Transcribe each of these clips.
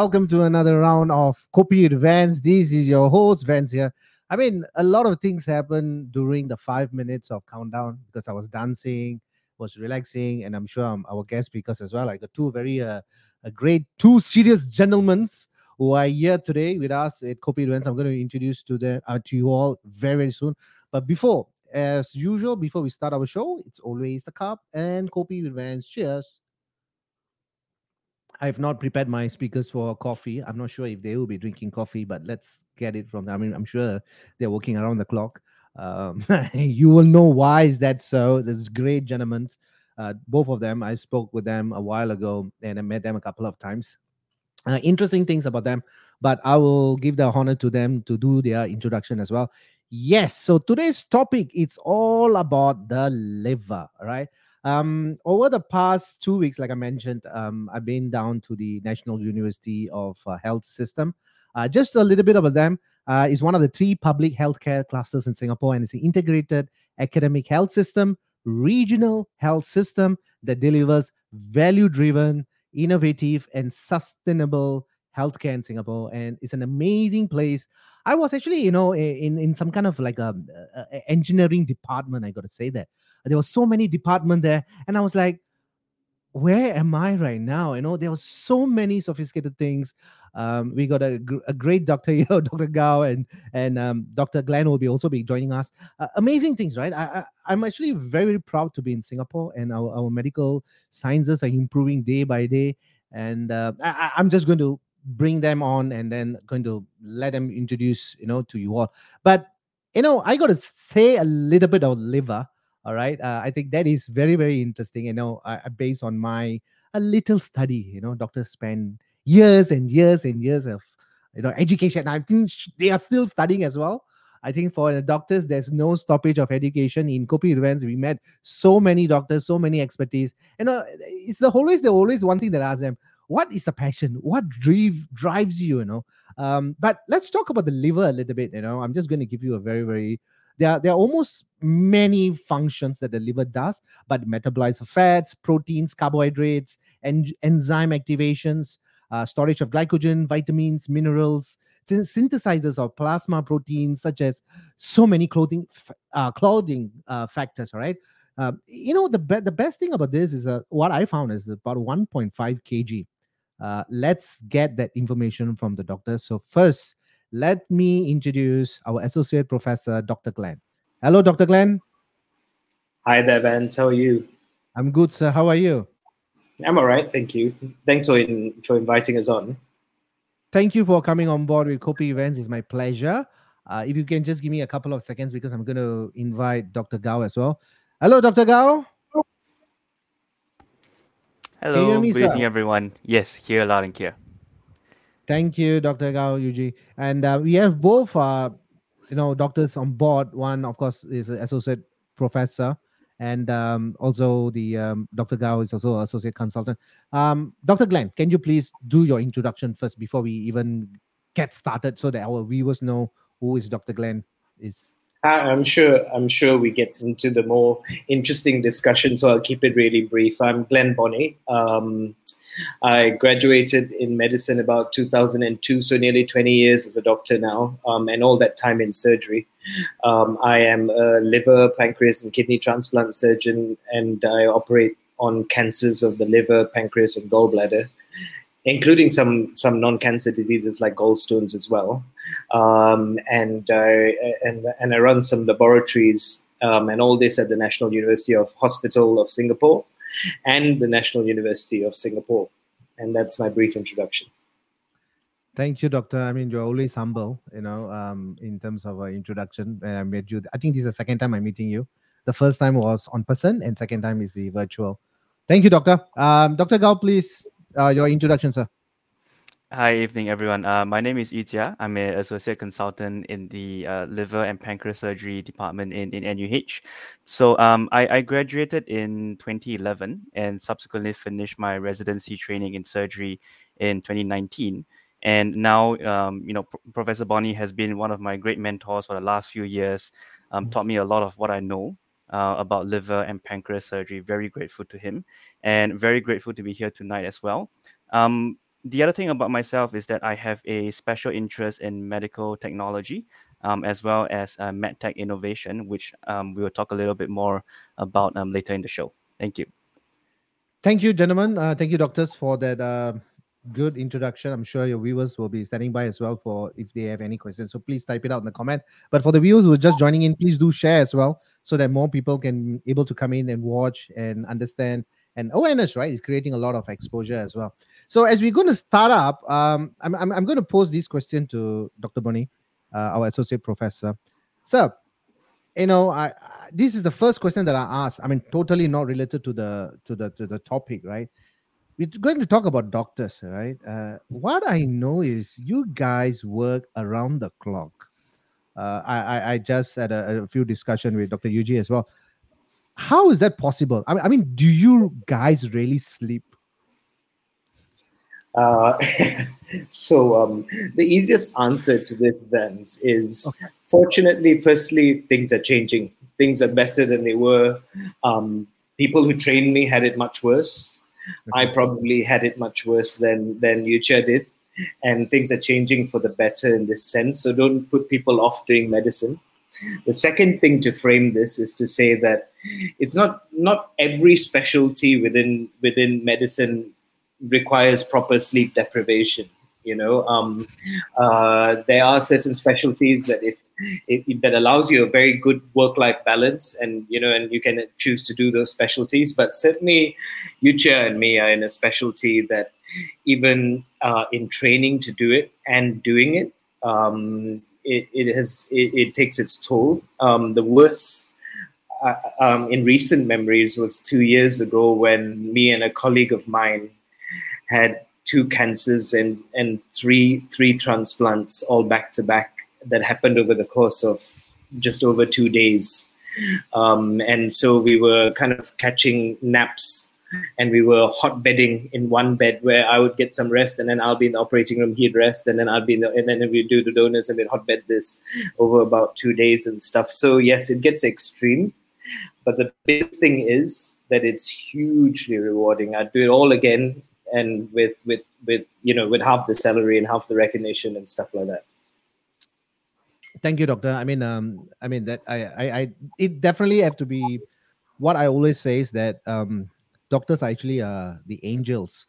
Welcome to another round of Copy Vance. This is your host, Vance here. I mean, a lot of things happened during the five minutes of countdown because I was dancing, was relaxing, and I'm sure um, our guest speakers as well. I got two very uh, a great, two serious gentlemen who are here today with us at Copy Vance. I'm going to introduce to them uh, to you all very very soon. But before, as usual, before we start our show, it's always a cup and Copy Vance. Cheers. I've not prepared my speakers for coffee. I'm not sure if they will be drinking coffee, but let's get it from them. I mean, I'm sure they're working around the clock. Um, you will know why is that so. There's great gentlemen, uh, both of them. I spoke with them a while ago, and I met them a couple of times. Uh, interesting things about them, but I will give the honor to them to do their introduction as well. Yes, so today's topic it's all about the liver, right? Um, over the past two weeks, like I mentioned, um, I've been down to the National University of uh, Health System. Uh, just a little bit about them. Uh, is one of the three public healthcare clusters in Singapore, and it's an integrated academic health system, regional health system that delivers value-driven, innovative, and sustainable healthcare in Singapore. And it's an amazing place. I was actually, you know, in in some kind of like a, a engineering department. I got to say that there were so many departments there, and I was like, where am I right now? You know, there were so many sophisticated things. Um, we got a, a great doctor here, Dr. Gao, and and um, Dr. Glenn will be also be joining us. Uh, amazing things, right? I, I am actually very, very proud to be in Singapore, and our, our medical sciences are improving day by day. And uh, I, I'm just going to bring them on, and then going to let them introduce, you know, to you all. But you know, I got to say a little bit of liver all right. Uh, I think that is very, very interesting. You know, uh, based on my a little study, you know, doctors spend years and years and years of, you know, education. I think they are still studying as well. I think for the doctors, there's no stoppage of education. In Copy events, we met so many doctors, so many expertise. You know, it's the always the always one thing that I ask them: what is the passion? What drive drives you? You know. Um, but let's talk about the liver a little bit. You know, I'm just going to give you a very, very there are, there are almost many functions that the liver does, but metabolize fats, proteins, carbohydrates, and enzyme activations, uh, storage of glycogen, vitamins, minerals, synthesizes of plasma proteins, such as so many clotting uh, clotting uh, factors. Right. Uh, you know the be- the best thing about this is uh, what I found is about 1.5 kg. Uh, let's get that information from the doctor. So first, let me introduce our associate professor, Dr. Glenn. Hello, Dr. Glenn. Hi there, Vance. How are you? I'm good, sir. How are you? I'm all right, thank you. Thanks for in, for inviting us on. Thank you for coming on board with Copy Events. It's my pleasure. Uh, if you can just give me a couple of seconds because I'm going to invite Dr. Gao as well. Hello, Dr. Gao. Hello, me, good sir? evening, everyone. Yes, here loud and clear. Thank you, Dr. Gao Yujia. And uh, we have both, uh, you know, doctors on board. One, of course, is an associate professor, and um, also the um, Dr. Gao is also associate consultant. Um, Dr. Glenn, can you please do your introduction first before we even get started, so that our viewers know who is Dr. Glenn is. I'm sure. I'm sure we get into the more interesting discussion, so I'll keep it really brief. I'm Glenn Bonney. Um, I graduated in medicine about 2002, so nearly 20 years as a doctor now, um, and all that time in surgery. Um, I am a liver, pancreas, and kidney transplant surgeon, and I operate on cancers of the liver, pancreas, and gallbladder, including some some non-cancer diseases like gallstones as well. Um, and I and and I run some laboratories um, and all this at the National University of Hospital of Singapore and the National University of Singapore. And that's my brief introduction. Thank you, Doctor. I mean, you're always humble, you know, um, in terms of our introduction. I met you. I think this is the second time I'm meeting you. The first time was on person, and second time is the virtual. Thank you, Doctor. Um, Dr. Gao, please, uh, your introduction, sir. Hi, evening, everyone. Uh, my name is Yu Jia. I'm an associate consultant in the uh, liver and pancreas surgery department in, in NUH. So um, I, I graduated in 2011 and subsequently finished my residency training in surgery in 2019. And now, um, you know, P- Professor Bonney has been one of my great mentors for the last few years, um, mm-hmm. taught me a lot of what I know uh, about liver and pancreas surgery. Very grateful to him, and very grateful to be here tonight as well. Um, the other thing about myself is that I have a special interest in medical technology. Um, as well as uh, medtech innovation, which um, we will talk a little bit more about um, later in the show. Thank you. Thank you, gentlemen. Uh, thank you, doctors, for that uh, good introduction. I'm sure your viewers will be standing by as well for if they have any questions. So please type it out in the comment. But for the viewers who are just joining in, please do share as well so that more people can able to come in and watch and understand and awareness. Right, is creating a lot of exposure as well. So as we're going to start up, um, I'm, I'm I'm going to pose this question to Dr. Bonney, uh, our associate professor. So, you know, I, I this is the first question that I asked. I mean, totally not related to the to the to the topic, right? we're going to talk about doctors, right? Uh, what I know is you guys work around the clock. Uh, I, I, I just had a, a few discussion with Dr. Yujia as well. How is that possible? I mean, I mean, do you guys really sleep? Uh, so um, the easiest answer to this then is okay. fortunately, firstly, things are changing. Things are better than they were. Um, people who trained me had it much worse. I probably had it much worse than than Yujia did, and things are changing for the better in this sense. So don't put people off doing medicine. The second thing to frame this is to say that it's not not every specialty within within medicine requires proper sleep deprivation. You know, um, uh, there are certain specialties that if it, that allows you a very good work-life balance, and you know, and you can choose to do those specialties. But certainly, Yujia and me are in a specialty that even uh, in training to do it and doing it, um, it, it has it, it, takes its toll. Um, the worst uh, um, in recent memories was two years ago when me and a colleague of mine had two cancers and and three three transplants all back to back that happened over the course of just over two days. Um, and so we were kind of catching naps and we were hot bedding in one bed where I would get some rest and then I'll be in the operating room, he'd rest, and then I'll be in the, and then we do the donors and we'd hot bed this over about two days and stuff. So yes, it gets extreme. But the big thing is that it's hugely rewarding. I'd do it all again and with with with you know with half the salary and half the recognition and stuff like that thank you doctor i mean um i mean that i i, I it definitely have to be what i always say is that um doctors are actually uh the angels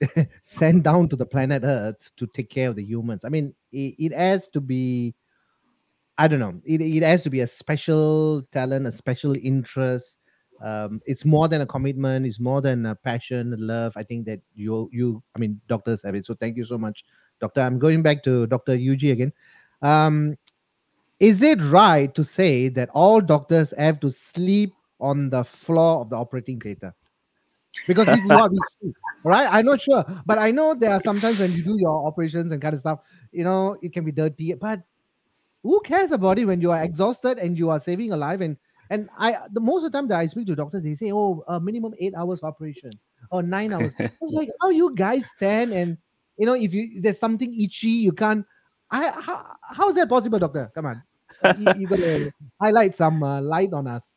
sent down to the planet earth to take care of the humans. I mean it, it has to be i don't know it, it has to be a special talent a special interest. Um, it's more than a commitment it's more than a passion love. I think that you you i mean doctors have it. So thank you so much doctor. I'm going back to dr yujia again. Um, is it right to say that all doctors have to sleep on the floor of the operating theater? Because this is what we see, right? I'm not sure, but I know there are sometimes when you do your operations and kind of stuff, you know, it can be dirty, but who cares about it when you are exhausted and you are saving a life? And and I, the most of the time that I speak to doctors, they say, "Oh, a minimum eight hours operation or nine hours." I was like, "How you guys stand and you know, if you there's something itchy, you can't I how, how is that possible, doctor? Come on, you, you gotta highlight some uh, light on us.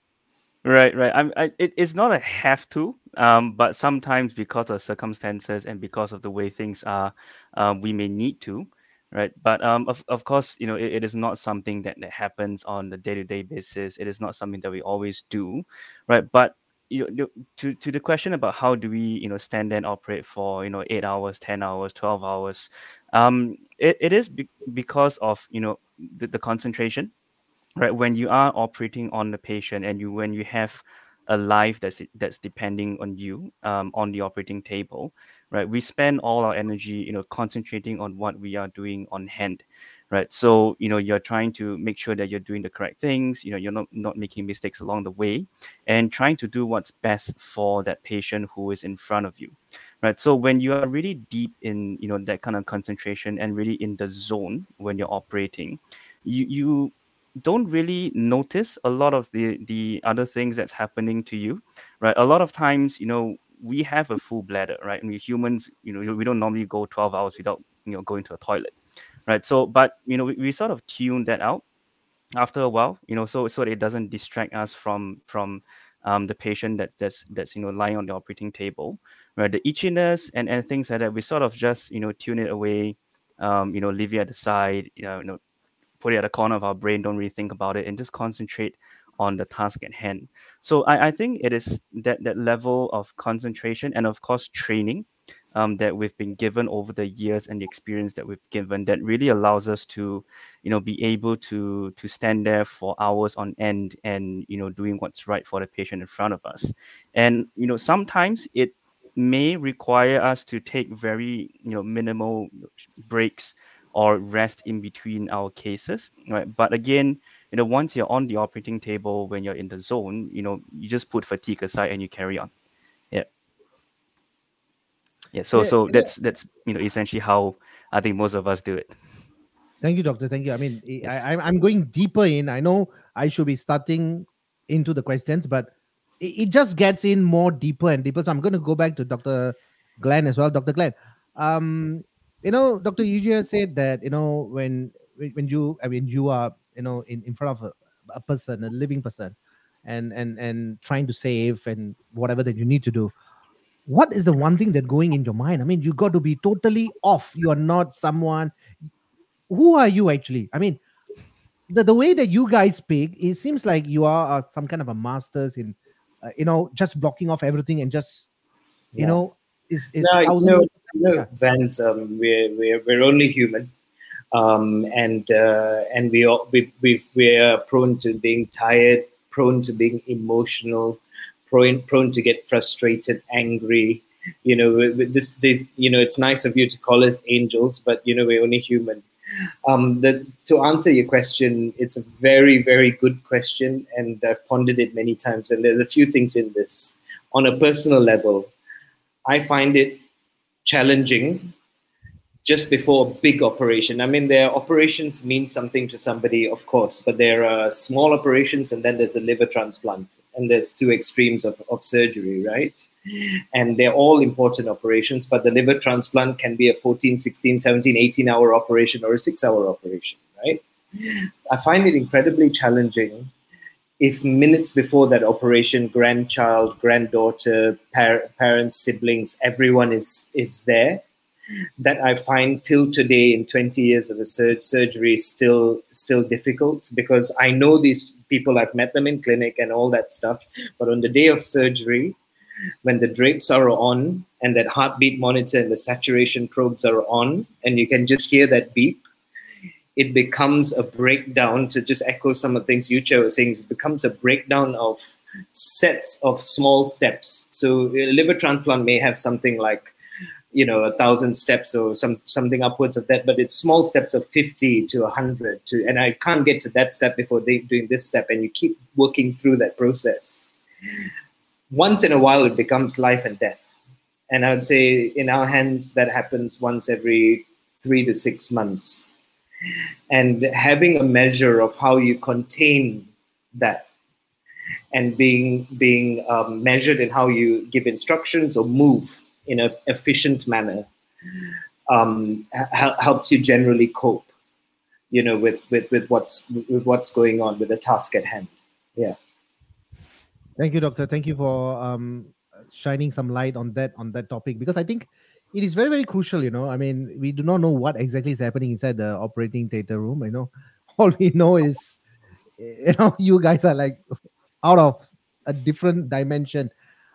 Right, right. I'm, I, it, it's not a have to, um, but sometimes because of circumstances and because of the way things are, um, we may need to, right? But um, of, of course, you know, it, it is not something that, that happens on the day to day basis. It is not something that we always do, right? But you, you, to to the question about how do we you know stand and operate for you know eight hours, ten hours, twelve hours, um, it, it is be- because of you know the, the concentration, right? When you are operating on the patient and you when you have a life that's that's depending on you um, on the operating table, right? We spend all our energy, you know, concentrating on what we are doing on hand, right so you know you're trying to make sure that you're doing the correct things you know you're not not making mistakes along the way and trying to do what's best for that patient who is in front of you right so when you are really deep in you know that kind of concentration and really in the zone when you're operating you you don't really notice a lot of the the other things that's happening to you right a lot of times you know we have a full bladder right and we humans you know we don't normally go 12 hours without you know going to a toilet right so but you know we, we sort of tune that out after a while, you know, so so it doesn't distract us from from um, the patient that's that's that's you know lying on the operating table, right? The itchiness and and things like that, we sort of just you know tune it away, um, you know, leave it at the side, you know, you know, put it at the corner of our brain, don't really think about it, and just concentrate on the task at hand. So I, I think it is that that level of concentration and of course training um, that we've been given over the years and the experience that we've given that really allows us to you know be able to to stand there for hours on end and you know doing what's right for the patient in front of us and you know sometimes it may require us to take very you know minimal breaks or rest in between our cases right but again you know once you're on the operating table when you're in the zone you know you just put fatigue aside and you carry on yeah yeah so Yeah, so yeah. that's that's you know essentially how i think most of us do it Thank you, doctor. Thank you. I mean, I- Yes. I, I'm I'm going deeper in. I know I should be starting into the questions, but it, it just gets in more deeper and deeper. So I'm going to go back to Dr. Glenn as well. Dr. Glenn, um, you know, Dr. Yujia said that you know when when when you I mean you are you know in, in front of a, a person, a living person, and and and trying to save and whatever that you need to do. What is the one thing that going in your mind? I mean, you got to be totally off. You are not someone who are you actually? I mean, the, the way that you guys speak, it seems like you are uh, some kind of a masters in, uh, you know, just blocking off everything and just, you Yeah. know, is is No, thousand- you know Yeah. Vance, um, we're, we're, we're only human. Um, and uh, and we all, we we we're prone to being tired, prone to being emotional, prone prone to get frustrated, angry. You know, this this you know, it's nice of you to call us angels, but you know, we're only human. Um, the, to answer your question, it's a very very good question, and I've pondered it many times. And there's a few things in this. On a personal level, I find it challenging just before a big operation. I mean, their operations mean something to somebody, of course, but there are small operations and then there's a liver transplant, and there's two extremes of, of surgery, right? And they're all important operations, but the liver transplant can be a 14, 16, 17, 18 hour operation or a six hour operation, right? I find it incredibly challenging if minutes before that operation, grandchild, granddaughter, par- parents, siblings, everyone is is there. That I find till today, in 20 years of a sur- surgery, still still difficult because I know these people. I've met them in clinic and all that stuff. But on the day of surgery, when the drapes are on and that heartbeat monitor and the saturation probes are on, and you can just hear that beep, it becomes a breakdown to just echo some of the things Yujia was saying. It becomes a breakdown of sets of small steps. So a liver transplant may have something like, you know, a thousand steps or some something upwards of that, but it's small steps of fifty to a hundred. To and I can't get to that step before they doing this step, and you keep working through that process. Once in a while, it becomes life and death. And I would say in our hands, that happens once every three to six months and having a measure of how you contain that and being being um, measured in how you give instructions or move in an efficient manner um, hel- helps you generally cope you know with, with with what's with what's going on with the task at hand yeah Thank you, doctor. Thank you for um, shining some light on that on that topic because I think it is very very crucial. You know, I mean, we do not know what exactly is happening inside the operating theater room. You know, all we know is, you know, you guys are like out of a different dimension.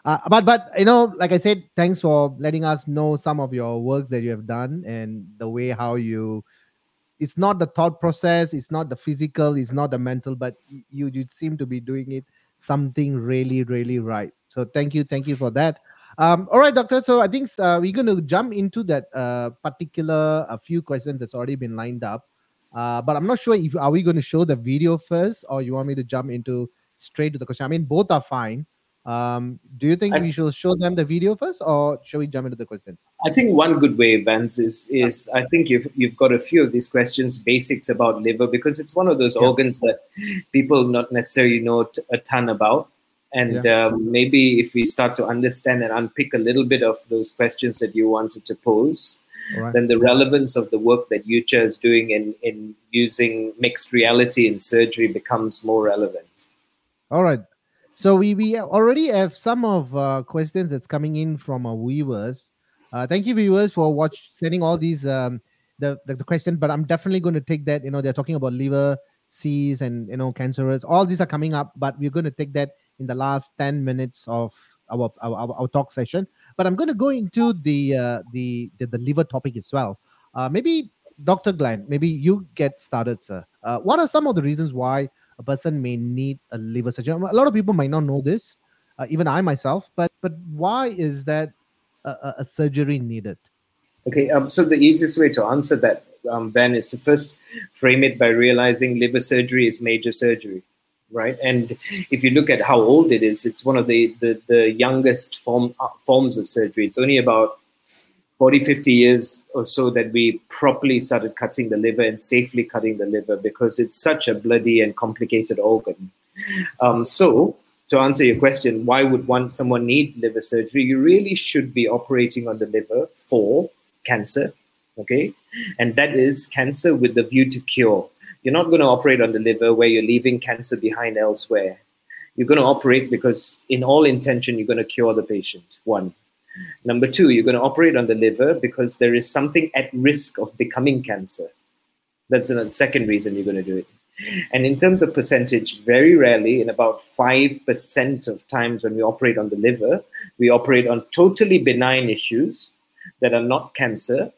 Uh, but but you know, like I said, thanks for letting us know some of your works that you have done and the way how you. It's not the thought process. It's not the physical. It's not the mental. But you you seem to be doing it something really really right so thank you thank you for that um all right doctor. So i think uh, we're going to jump into that uh, particular a few questions that's already been lined up. Uh, but i'm not sure if are we going to show the video first or you want me to jump into straight to the question? I mean both are fine. Um do you think I- we should show them the video first or should we jump into the questions? I think one good way, Vance, is is I think you've you've got a few of these questions, basics about liver, because it's one of those Yeah. organs that people not necessarily know t- a ton about. And um, maybe if we start to understand and unpick a little bit of those questions that you wanted to pose, Alright. then the relevance of the work that Yujia is doing in, in using mixed reality in surgery becomes more relevant. All right. So we we already have some of uh, questions that's coming in from our viewers. Uh, thank you, viewers, for watch sending all these um, the, the the question. But I'm definitely going to take that. You know, they're talking about liver cysts and you know cancerous. All these are coming up, but we're going to take that in the last ten minutes of our our, our, our talk session. But I'm going to go into the uh, the, the the liver topic as well. Uh, maybe Dr. Glenn, maybe you get started, sir. Uh, what are some of the reasons why a person may need a liver surgery? A lot of people might not know this, uh, even I myself. But but why is that a, a, a surgery needed? Okay, um, so the easiest way to answer that, um, Ben, is to first frame it by realizing liver surgery is major surgery, right? And if you look at how old it is, it's one of the the, the youngest form uh, forms of surgery. It's only about 40, 50 years or so that we properly started cutting the liver and safely cutting the liver because it's such a bloody and complicated organ. Um, so, to answer your question, why would one someone need liver surgery? You really should be operating on the liver for cancer, okay? And that is cancer with the view to cure. You're not going to operate on the liver where you're leaving cancer behind elsewhere. You're going to operate because, in all intention, you're going to cure the patient. One. Number two, you're going to operate on the liver because there is something at risk of becoming cancer. That's the second reason you're going to do it. And in terms of percentage, very rarely, in about 5% of times when we operate on the liver, we operate on totally benign issues that are not cancer,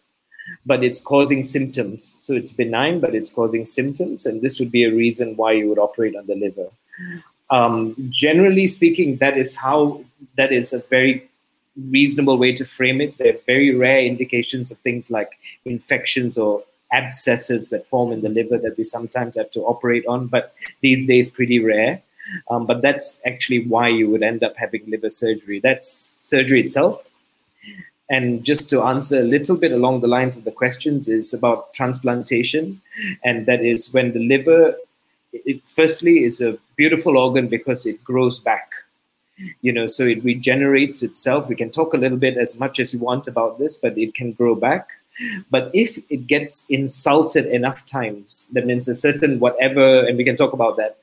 but it's causing symptoms. So it's benign, but it's causing symptoms. And this would be a reason why you would operate on the liver. Um, generally speaking, that is how, that is a very reasonable way to frame it. There are very rare indications of things like infections or abscesses that form in the liver that we sometimes have to operate on, but these days pretty rare. Um, but that's actually why you would end up having liver surgery. That's surgery itself. And just to answer a little bit along the lines of the questions is about transplantation, and that is when the liver, it firstly is a beautiful organ because it grows back. You know so it regenerates itself. We can talk a little bit as much as you want about this but it can grow back. But if it gets insulted enough times that means a certain whatever and we can talk about that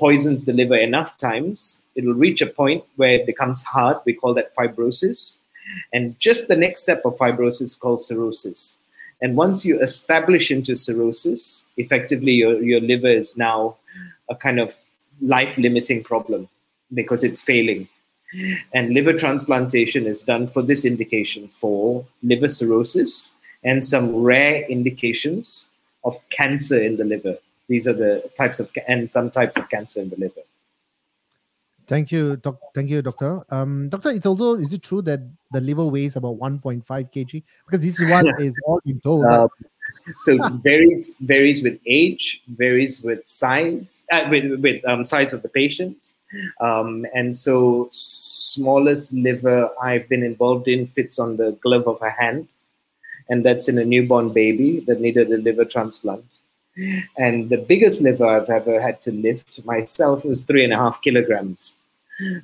poisons the liver enough times it will reach a point where it becomes hard. We call that fibrosis and just the next step of fibrosis is called cirrhosis and once you establish into cirrhosis effectively your, your liver is now a kind of life limiting problem because it's failing. And liver transplantation is done for this indication for liver cirrhosis and some rare indications of cancer in the liver. These are the types of, and some types of cancer in the liver. Thank you, doc- thank you, doctor. Um, doctor, it's also is it true that the liver weighs about 1.5 kg? Because this is what is all been told. Um, so varies varies with age, varies with size, uh, with with um, size of the patient, um, and so smallest liver I've been involved in fits on the glove of a hand, and that's in a newborn baby that needed a liver transplant. And the biggest liver I've ever had to lift myself was three and a half kilograms.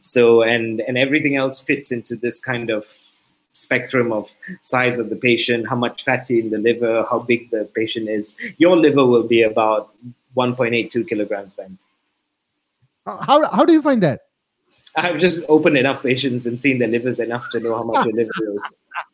So and and everything else fits into this kind of spectrum of size of the patient, how much fatty in the liver, how big the patient is. Your liver will be about 1.82 kilograms, Ben. How how do you find that? I've just opened enough patients and seen their livers enough to know how much your liver is.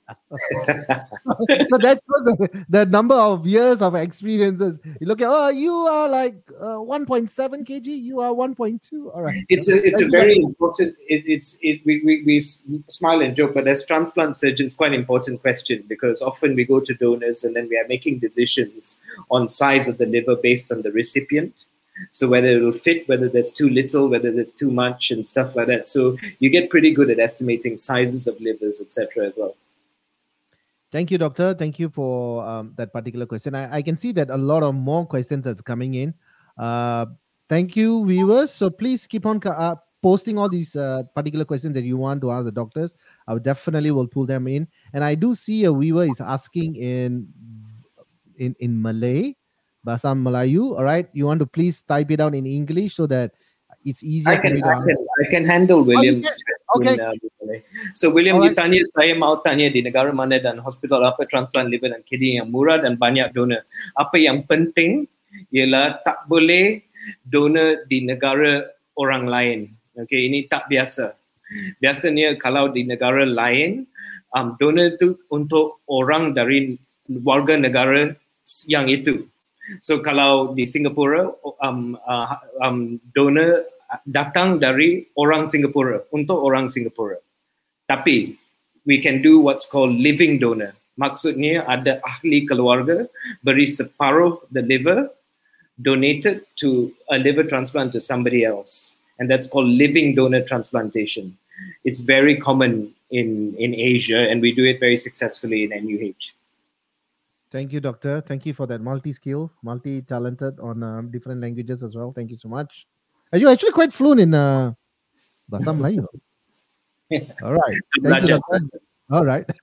so that shows the, the, number of years of experiences. You look at, oh, you are like uh, 1.7 kg, you are 1.2. All right. It's a, it's a very important, it, it's, it, we, we, we smile and joke, but as transplant surgeons, quite an important question because often we go to donors and then we are making decisions on size of the liver based on the recipient. So whether it'll fit, whether there's too little, whether there's too much, and stuff like that. So you get pretty good at estimating sizes of livers, etc. as well. Thank you, doctor. Thank you for um, that particular question. I, I, can see that a lot of more questions are coming in. Uh, thank you, viewers. So please keep on uh, posting all these uh, particular questions that you want to ask the doctors. I definitely will pull them in. And I do see a viewer is asking in in in Malay. Bahasa Melayu. All right. You want to please type it out in English so that it's easier I can, for me to I can, I can handle Williams. Okay. uh, boleh. So William Alright. ditanya saya mau tanya di negara mana dan hospital apa transplant liver dan kidney yang murah dan banyak donor. Apa yang penting ialah tak boleh donor di negara orang lain. Okay, ini tak biasa. Biasanya kalau di negara lain um, donor itu untuk orang dari warga negara yang itu. So kalau di Singapura um, uh, um, donor datang dari orang Singapura untuk orang Singapura. Tapi we can do what's called living donor. Maksudnya ada ahli keluarga beri separuh the liver donated to a liver transplant to somebody else. And that's called living donor transplantation. It's very common in, in Asia and we do it very successfully in NUH. Thank you, doctor. Thank you for that multi-skill, multi-talented on um, different languages as well. Thank you so much. Are you actually quite fluent in uh, Bahasa Melayu? All right. Thank you, All right.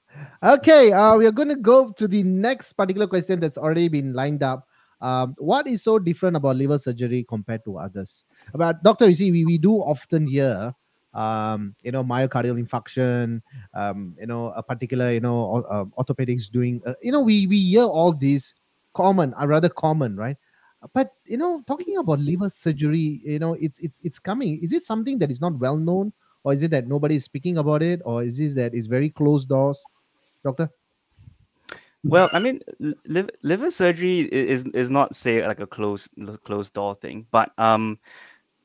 Okay. Uh, we are going to go to the next particular question that's already been lined up. Um, what is so different about liver surgery compared to others? About doctor, you see, we, we do often hear, um, you know, myocardial infarction, um, you know, a particular, you know, uh, orthopedics doing, uh, you know, we we hear all these common, are rather common, right? But you know, talking about liver surgery, you know, it's it's it's coming. Is it something that is not well known, or is it that nobody is speaking about it, or is this that it's very closed doors, doctor? Well, I mean, liver, liver surgery is is not say like a closed closed door thing, but um,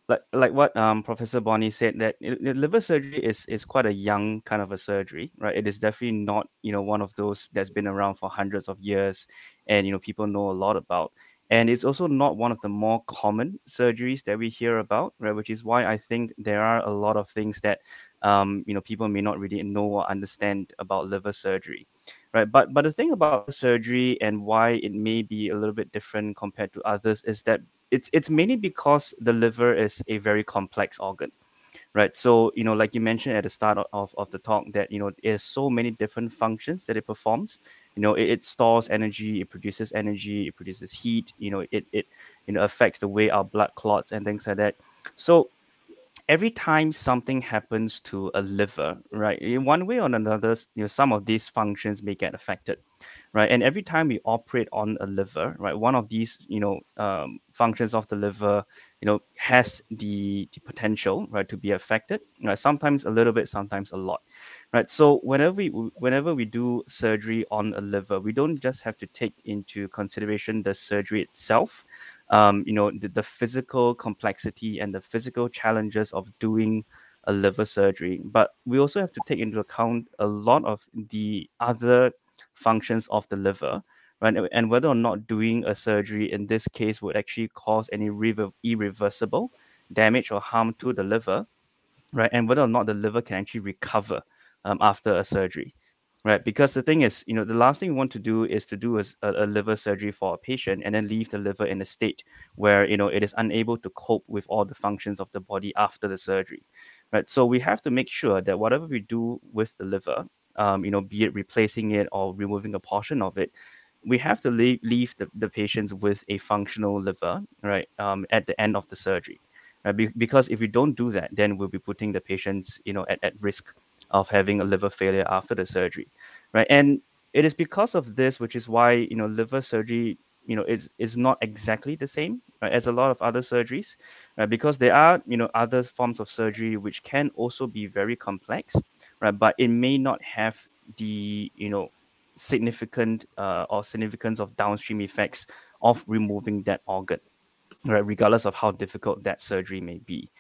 like like what um Professor Bonney said that liver surgery is is quite a young kind of a surgery, right? It is definitely not you know one of those that's been around for hundreds of years, and you know people know a lot about. And it's also not one of the more common surgeries that we hear about, right? Which is why I think there are a lot of things that um, you know people may not really know or understand about liver surgery right but but the thing about surgery and why it may be a little bit different compared to others is that it's it's mainly because the liver is a very complex organ right so you know like you mentioned at the start of- of, the talk that you know there's so many different functions that it performs you know it, it stores energy it produces energy it produces heat you know it it you know affects the way our blood clots and things like that so every time something happens to a liver, right, in one way or another, you know, some of these functions may get affected, right? And every time we operate on a liver, right, one of these, you know, um, functions of the liver, you know, has the, the potential, right, to be affected. Right? Sometimes a little bit, sometimes a lot, right? So whenever we whenever we do surgery on a liver, we don't just have to take into consideration the surgery itself, um, you know the, the physical complexity and the physical challenges of doing a liver surgery but we also have to take into account a lot of the other functions of the liver right and- whether or not doing a surgery in this case would actually cause any rever- irreversible damage or harm to the liver right and whether or not the liver can actually recover um, after a surgery right because the thing is you know the last thing you want to do is to do a liver surgery for a patient and then leave the liver in a state where you know it is unable to cope with all the functions of the body after the surgery right so we have to make sure that whatever we do with the liver um, you know be it replacing it or removing a portion of it we have to leave, leave the, the patients with a functional liver right um, at the end of the surgery right? Be- because if we don't do that then we'll be putting the patients you know at, at risk of having a liver failure after the surgery right? And it is because of this which is why you know liver surgery you know is is not exactly the same right, as a lot of other surgeries right? Because there are you know other forms of surgery which can also be very complex right? But it may not have the you know significant uh, or significance of downstream effects of removing that organ right? Regardless of how difficult that surgery may be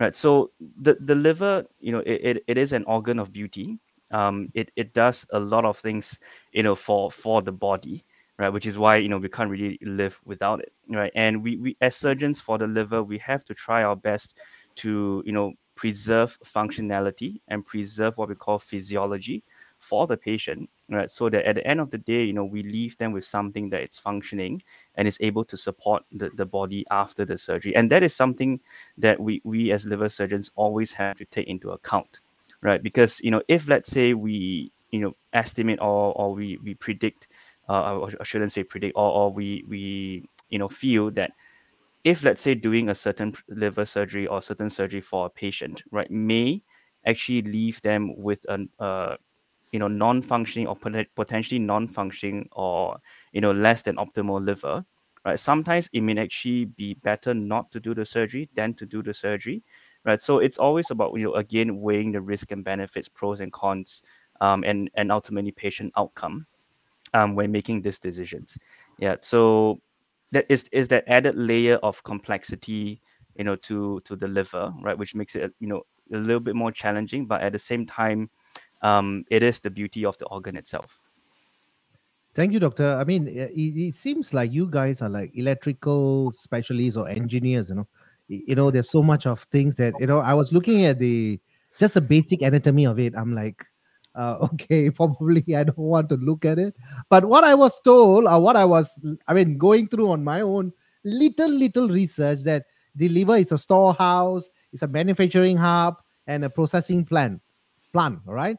right so the the liver you know it, it, it is an organ of beauty. Um it, it does a lot of things you know for for the body right which is why you know we can't really live without it right? And we, we as surgeons for the liver we have to try our best to you know preserve functionality and preserve what we call physiology for the patient right so that at the end of the day you know we leave them with something that it's functioning and is able to support the, the body after the surgery. And that is something that we we as liver surgeons always have to take into account right? Because you know if let's say we you know estimate or or we we predict uh, I shouldn't say predict or, or we we you know feel that if let's say doing a certain liver surgery or certain surgery for a patient right may actually leave them with an uh, you know non-functioning or potentially non-functioning or you know less than optimal liver right? Sometimes it may actually be better not to do the surgery than to do the surgery right? So it's always about you know again weighing the risk and benefits pros and cons um, and and ultimately patient outcome um, when making these decisions. Yeah so that is is that added layer of complexity you know to to the liver right? Which makes it you know a little bit more challenging but at the same time um, it is the beauty of the organ itself Thank you, doctor. I mean, it, it, seems like you guys are like electrical specialists or engineers. You know, you know, there's so much of things that you know. I was looking at the just the basic anatomy of it. I'm like, uh, okay, probably I don't want to look at it. But what I was told, or what I was, I mean, going through on my own little little research that the liver is a storehouse, it's a manufacturing hub, and a processing plant. Plant, all right.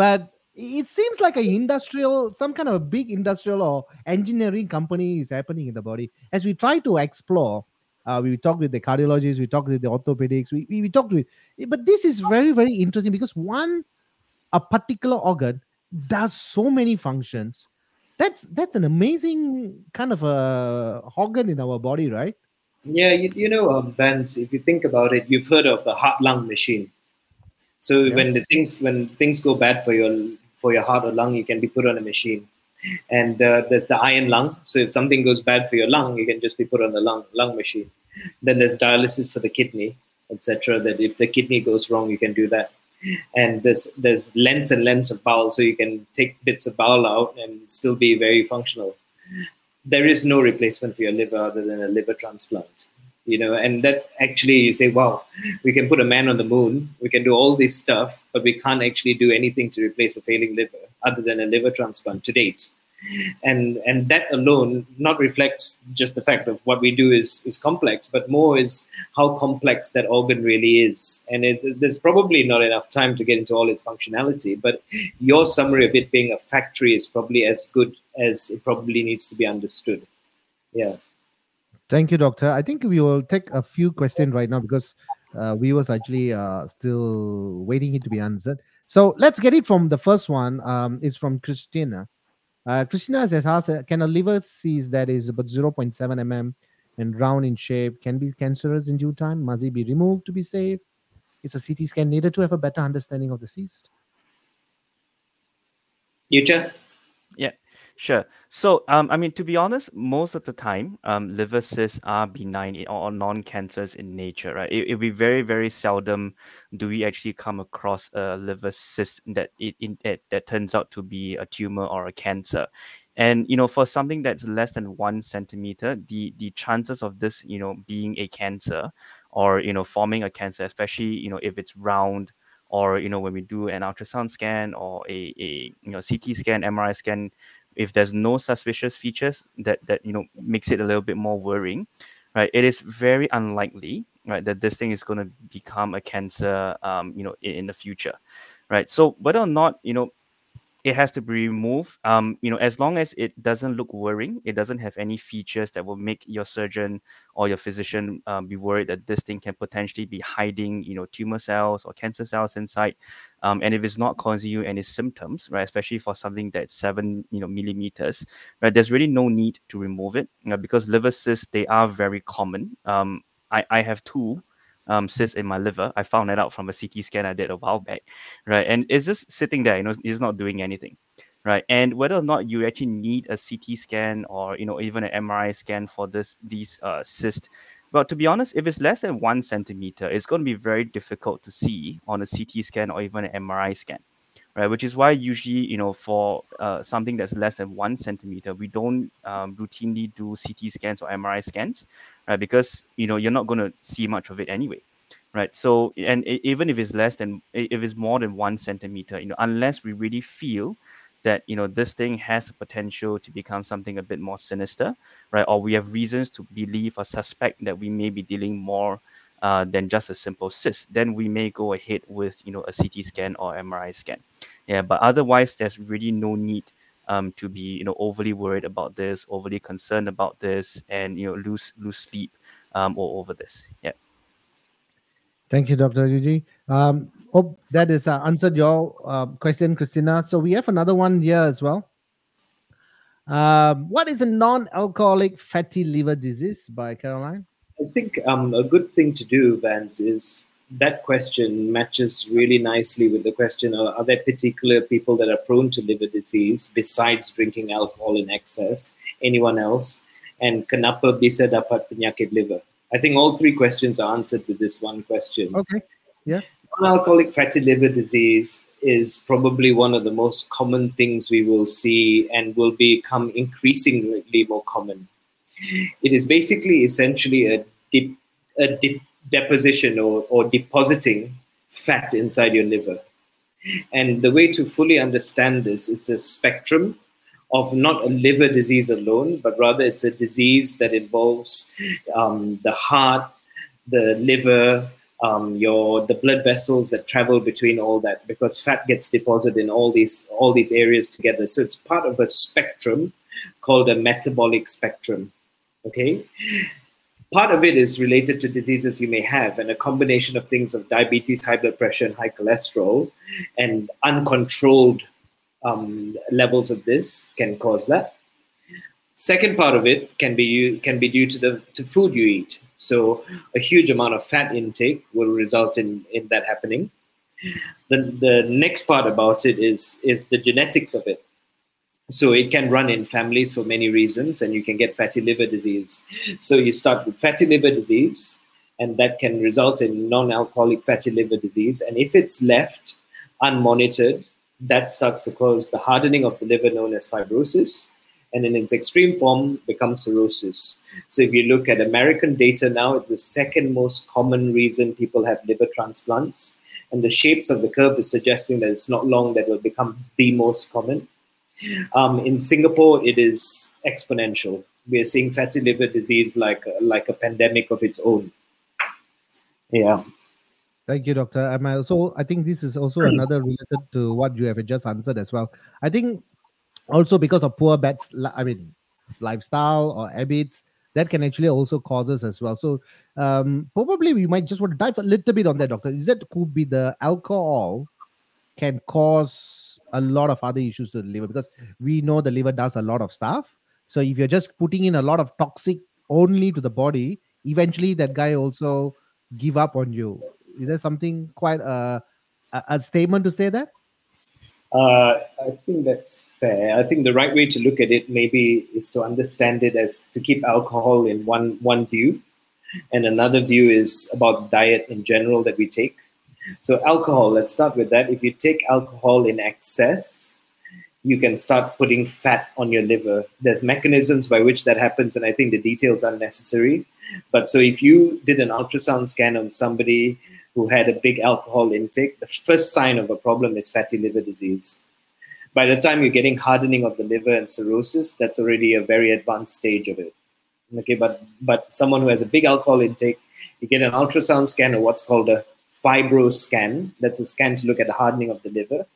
But it seems like a industrial, some kind of a big industrial or engineering company is happening in the body. As we try to explore, uh, we talk with the cardiologists, we talk with the orthopedics, we, we, we talk with, but this is very, very interesting because one, a particular organ does so many functions. That's that's an amazing kind of a organ in our body, right? Yeah, you, you know, um, Vance, if you think about it, you've heard of the heart lung machine. So yeah. when the things when things go bad for your for your heart or lung, you can be put on a machine. And uh, there's the iron lung. So if something goes bad for your lung, you can just be put on the lung lung machine. Then there's dialysis for the kidney, etc. That if the kidney goes wrong, you can do that. And there's there's lens and lens of bowel, so you can take bits of bowel out and still be very functional. There is no replacement for your liver other than a liver transplant you know and that actually you say wow we can put a man on the moon we can do all this stuff but we can't actually do anything to replace a failing liver other than a liver transplant to date. And and that alone not reflects just the fact of what we do is is complex but more is how complex that organ really is. And it's there's probably not enough time to get into all its functionality but your summary of it being a factory is probably as good as it probably needs to be understood. Yeah Thank you, doctor. I think we will take a few questions right now because uh, was actually uh, still waiting it to be answered. So let's get it from the first one. Um, is from Christina. Uh, Christina has asked, can a liver cyst that is about 0.7 mm and round in shape can be cancerous in due time? Must it be removed to be safe? It's a CT scan needed to have a better understanding of the cyst. Yujia? Sure. So, um, I mean, to be honest, most of the time, um, liver cysts are benign or non-cancers in nature, right? It, will be very, very seldom do we actually come across a liver cyst that it, it that turns out to be a tumor or a cancer. And you know, for something that's less than one centimeter, the the chances of this, you know, being a cancer or you know forming a cancer, especially you know if it's round or you know when we do an ultrasound scan or a, a you know CT scan, MRI scan, if there's no suspicious features that that you know makes it a little bit more worrying right it is very unlikely right that this thing is going to become a cancer um, you know in, in the future right? So whether or not you know it has to be removed. Um, you know, as long as it doesn't look worrying, it doesn't have any features that will make your surgeon or your physician um, be worried that this thing can potentially be hiding, you know, tumor cells or cancer cells inside. Um, and if it's not causing you any symptoms, right, especially for something that's seven, you know, millimeters, right, there's really no need to remove it you know, because liver cysts they are very common. Um, I, I have two um, cyst in my liver. I found that out from a CT scan I did a while back, right? And it's just sitting there, you know, it's not doing anything, right? And whether or not you actually need a CT scan or you know even an MRI scan for this these uh, cysts, but to be honest, if it's less than one centimeter, it's going to be very difficult to see on a CT scan or even an MRI scan right? Which is why usually, you know, for uh, something that's less than one centimeter, we don't um, routinely do CT scans or MRI scans, right? Because you know you're not going to see much of it anyway, right? So, and even if it's less than, if it's more than one centimeter, you know, unless we really feel that you know this thing has the potential to become something a bit more sinister, right? Or we have reasons to believe or suspect that we may be dealing more uh, than just a simple cyst, then we may go ahead with you know a CT scan or MRI scan. Yeah, but otherwise, there's really no need um, to be you know overly worried about this, overly concerned about this, and you know lose lose sleep um, or over this. Yeah. Thank you, Dr. Yujia. Um, hope that is uh, answered your uh, question, Christina. So we have another one here as well. Um, what is a non-alcoholic fatty liver disease by Caroline? I think um, a good thing to do, Vance, is that question matches really nicely with the question uh, are there particular people that are prone to liver disease besides drinking alcohol in excess? Anyone else? And kenapa bisa dapat penyakit liver? I think all three questions are answered with this one question. Okay. Yeah. Non-alcoholic fatty liver disease is probably one of the most common things we will see and will become increasingly more common. It is basically essentially a, a deposition or, or depositing fat inside your liver. And the way to fully understand this, it's a spectrum of not a liver disease alone, but rather it's a disease that involves um, the heart, the liver, um, your the blood vessels that travel between all that because fat gets deposited in all these all these areas together so it's part of a spectrum called a metabolic spectrum okay part of it is related to diseases you may have and a combination of things of diabetes high blood pressure and high cholesterol and uncontrolled um, levels of this can cause that second part of it can be can be due to the to food you eat so a huge amount of fat intake will result in, in that happening. The, the next part about it is, is the genetics of it. So it can run in families for many reasons, and you can get fatty liver disease. So you start with fatty liver disease, and that can result in non-alcoholic fatty liver disease. And if it's left unmonitored, that starts to cause the hardening of the liver known as fibrosis and in its extreme form becomes cirrhosis. So if you look at American data now, it's the second most common reason people have liver transplants. And the shapes of the curve is suggesting that it's not long that will become the most common. Um, in Singapore, it is exponential. We are seeing fatty liver disease like like a pandemic of its own. Yeah. Thank you, doctor. I'm also, I think this is also another related to what you have just answered as well. I think also because of poor bad i mean lifestyle or habits that can actually also causes as well so um probably we might just want to dive a little bit on that doctor is that could be the alcohol can cause a lot of other issues to the liver because we know the liver does a lot of stuff so if you're just putting in a lot of toxic only to the body eventually that guy also give up on you is there something quite uh, a, a statement to say that uh, I think that's fair. I think the right way to look at it maybe is to understand it as to keep alcohol in one one view, and another view is about diet in general that we take. So alcohol, let's start with that. If you take alcohol in excess, you can start putting fat on your liver. There's mechanisms by which that happens, and I think the details are necessary. But so if you did an ultrasound scan on somebody who had a big alcohol intake, the first sign of a problem is fatty liver disease. By the time you're getting hardening of the liver and cirrhosis, that's already a very advanced stage of it. Okay, but but someone who has a big alcohol intake, you get an ultrasound scan or what's called a FibroScan. That's a scan to look at the hardening of the liver.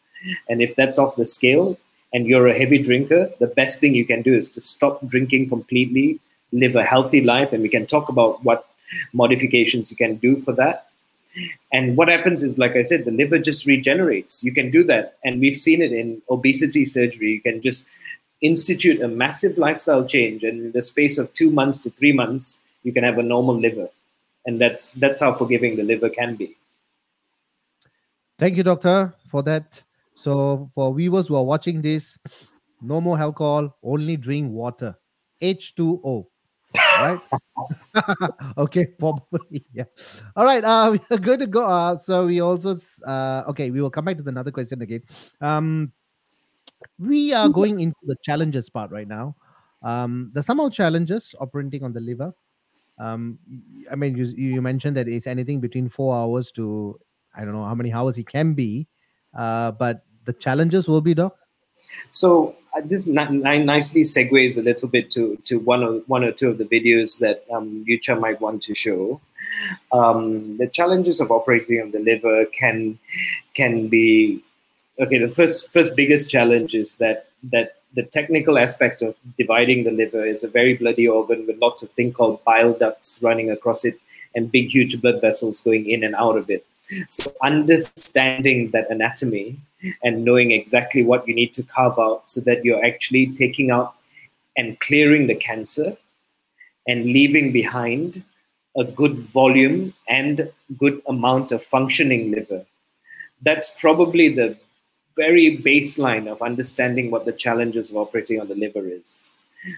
And if that's off the scale and you're a heavy drinker, the best thing you can do is to stop drinking completely, live a healthy life, and we can talk about what modifications you can do for that. And what happens is, like I said, the liver just regenerates. You can do that. And we've seen it in obesity surgery. You can just institute a massive lifestyle change. And in the space of two months to three months, you can have a normal liver. And that's that's how forgiving the liver can be. Thank you, doctor, for that. So for viewers who are watching this, no more alcohol, only drink water. H2O right? okay, probably. Yeah. All right. Uh, we are going to go. Uh, so we also uh, okay. We will come back to another question again. Um, we are going into the challenges part right now. Um, the some challenges operating on the liver. Um, I mean, you you mentioned that it's anything between four hours to I don't know how many hours he can be. Uh, but the challenges will be, doc. So uh, this nicely segues a little bit to, to one or one or two of the videos that um, Yujia might want to show. Um, the challenges of operating on the liver can can be okay. The first first biggest challenge is that that the technical aspect of dividing the liver is a very bloody organ with lots of thing called bile ducts running across it and big, huge blood vessels going in and out of it. So, understanding that anatomy and knowing exactly what you need to carve out so that you're actually taking out and clearing the cancer and leaving behind a good volume and good amount of functioning liver. That's probably the very baseline of understanding what the challenges of operating on the liver is.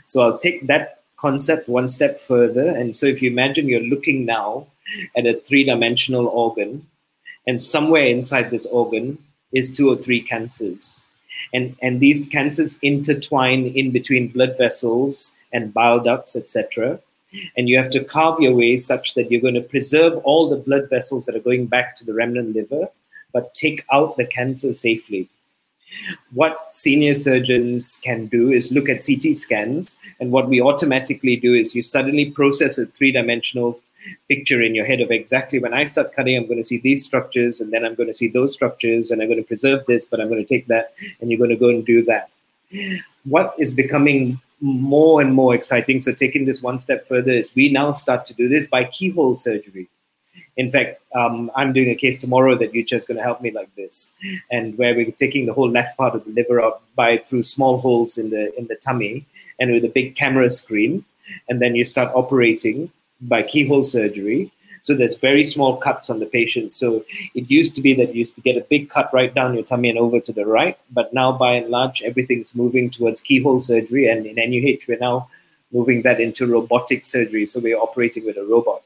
So I'll take that concept one step further. And so if you imagine you're looking now at a three dimensional organ, and somewhere inside this organ is two or three cancers. And, and these cancers intertwine in between blood vessels and bile ducts, etc. And you have to carve your way such that you're going to preserve all the blood vessels that are going back to the remnant liver, but take out the cancer safely. What senior surgeons can do is look at CT scans, and what we automatically do is you suddenly process a three dimensional picture in your head of exactly when I start cutting, I'm going to see these structures, and then I'm going to see those structures, and I'm going to preserve this, but I'm going to take that, and you're going to go and do that. What is becoming more and more exciting, so taking this one step further, is we now start to do this by keyhole surgery. In fact, um, I'm doing a case tomorrow that Yujia is going to help me like this, and where we're taking the whole left part of the liver out by through small holes in the in the tummy, and with a big camera screen, and then you start operating by keyhole surgery. So there's very small cuts on the patient. So it used to be that you used to get a big cut right down your tummy and over to the right, but now by and large everything's moving towards keyhole surgery, and in NUH we're now moving that into robotic surgery. So we're operating with a robot.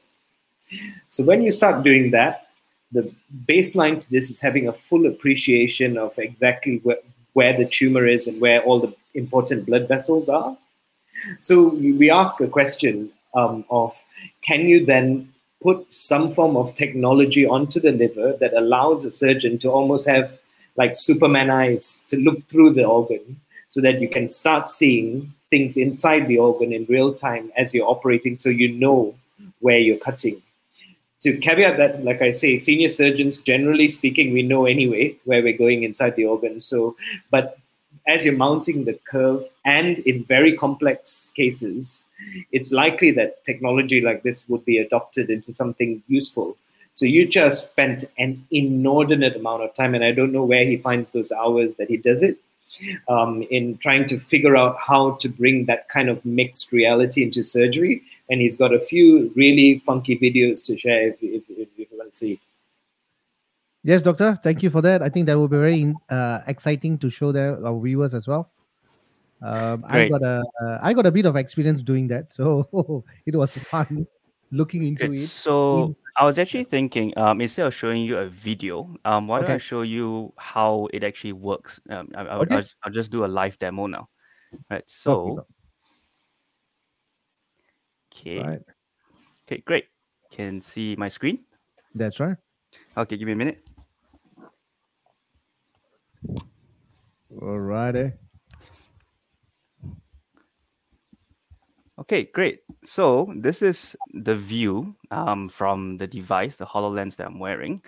So when you start doing that, the baseline to this is having a full appreciation of exactly where, where the tumor is and where all the important blood vessels are. So we ask a question um, of can you then put some form of technology onto the liver that allows a surgeon to almost have like Superman eyes to look through the organ so that you can start seeing things inside the organ in real time as you're operating so you know where you're cutting to caveat that, like I say, senior surgeons, generally speaking, we know anyway where we're going inside the organ. So, but as you're mounting the curve and in very complex cases, it's likely that technology like this would be adopted into something useful. So you just spent an inordinate amount of time, and I don't know where he finds those hours that he does it, um, in trying to figure out how to bring that kind of mixed reality into surgery and he's got a few really funky videos to share if, if, if, you want to see. Yes, doctor. Thank you for that. I think that will be very uh, exciting to show their our viewers as well. Um, I got a uh, I got a bit of experience doing that, so it was fun looking into Good. it. So I was actually thinking, um, instead of showing you a video, um, why don't I show you how it actually works? Um, I, I'll, Okay. Just do a live demo now. Right. So, okay. right, Okay, great. Can see my screen. that's right. Okay, give me a minute. All righty. Okay, great. So this is the view um, from the device, the HoloLens that I'm wearing.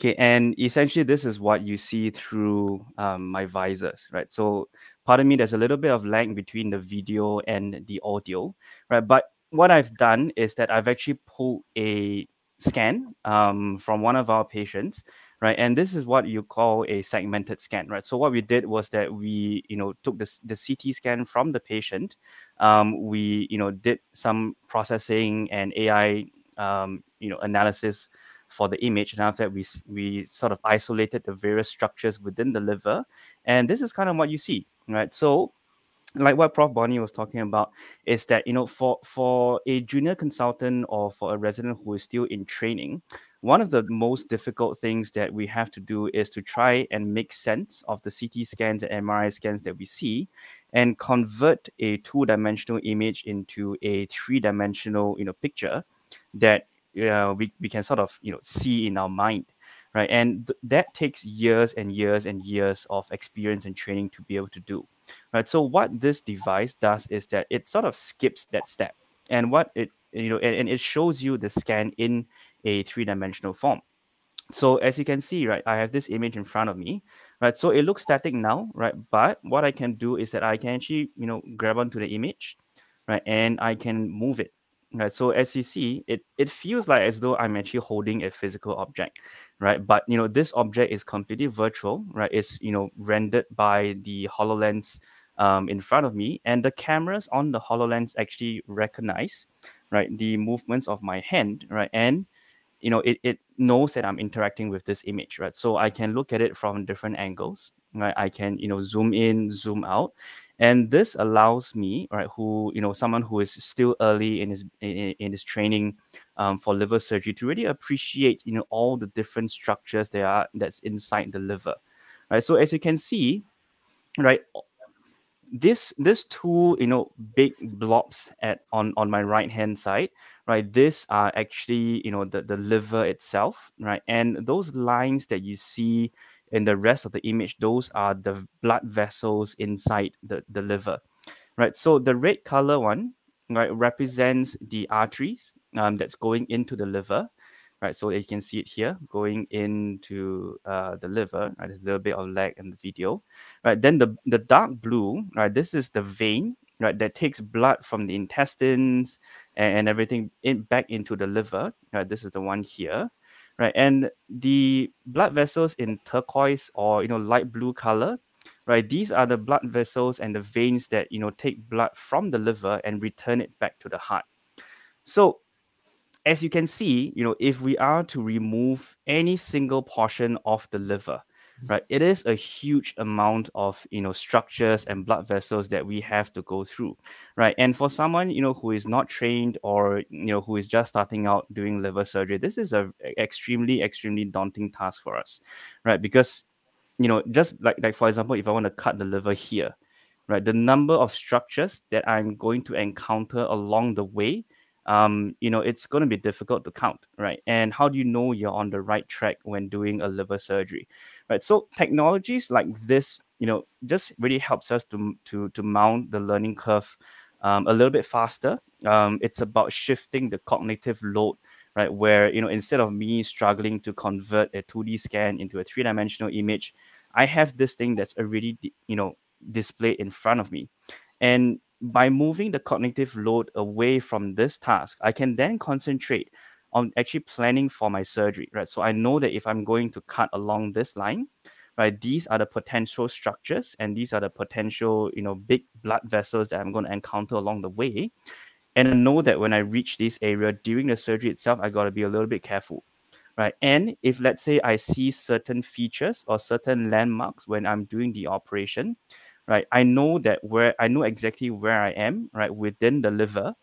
Okay, and essentially this is what you see through um, my visors, right? So pardon me, there's a little bit of lag between the video and the audio, right? But what I've done is that I've actually pulled a scan um, from one of our patients, right? And this is what you call a segmented scan, right? So what we did was that we, you know, took the, the CT scan from the patient, um, we you know did some processing and AI um, you know analysis for the image, and after that we we sort of isolated the various structures within the liver, and this is kind of what you see, right? So like what Prof. Bonney was talking about is that you know for for a junior consultant or for a resident who is still in training, one of the most difficult things that we have to do is to try and make sense of the CT scans and MRI scans that we see, and convert a two-dimensional image into a three-dimensional you know picture that uh, we, we can sort of you know see in our mind right? And th- that takes years and years and years of experience and training to be able to do right? So what this device does is that it sort of skips that step. And what it you know and, and it shows you the scan in a three-dimensional form so as you can see right i have this image in front of me right so it looks static now right but what i can do is that i can actually you know grab onto the image right and i can move it right? So as you see, it it feels like as though I'm actually holding a physical object, right? But you know, this object is completely virtual, right? It's you know rendered by the Hololens um, in front of me, and the cameras on the Hololens actually recognize, right, the movements of my hand, right, and you know it, it knows that i'm interacting with this image right? So i can look at it from different angles right? I can you know zoom in zoom out. And this allows me right who you know someone who is still early in his in, in his training um, for liver surgery to really appreciate you know all the different structures there are that's inside the liver right? So as you can see right this this two you know big blobs at on on my right hand side right? This are actually you know the the liver itself right? And those lines that you see in the rest of the image, those are the blood vessels inside the, the liver, right? So the red color one, right, represents the arteries um, that's going into the liver, right? So you can see it here going into uh, the liver, right? There's a little bit of lag in the video, right? Then the, the dark blue, right? This is the vein, right? That takes blood from the intestines and, and everything in, back into the liver, right? This is the one here, right? And the blood vessels in turquoise or you know light blue color, right? These are the blood vessels and the veins that you know take blood from the liver and return it back to the heart. So as you can see, you know, if we are to remove any single portion of the liver, mm-hmm. right it is a huge amount of you know structures and blood vessels that we have to go through right? And for someone you know who is not trained or you know who is just starting out doing liver surgery this is a extremely extremely daunting task for us right? Because you know just like like for example if i want to cut the liver here right the number of structures that i'm going to encounter along the way um, you know, it's going to be difficult to count, right? And how do you know you're on the right track when doing a liver surgery, right? So technologies like this, you know, just really helps us to to to mount the learning curve um, a little bit faster. Um, it's about shifting the cognitive load, right? Where you know, instead of me struggling to convert a 2D scan into a three dimensional image, I have this thing that's already you know displayed in front of me, and by moving the cognitive load away from this task, I can then concentrate on actually planning for my surgery, right? So I know that if I'm going to cut along this line, right, these are the potential structures and these are the potential, you know, big blood vessels that I'm going to encounter along the way. And I know that when I reach this area during the surgery itself, I got to be a little bit careful, right? And if let's say I see certain features or certain landmarks when I'm doing the operation, right? I know that where I know exactly where I am, right, within the liver,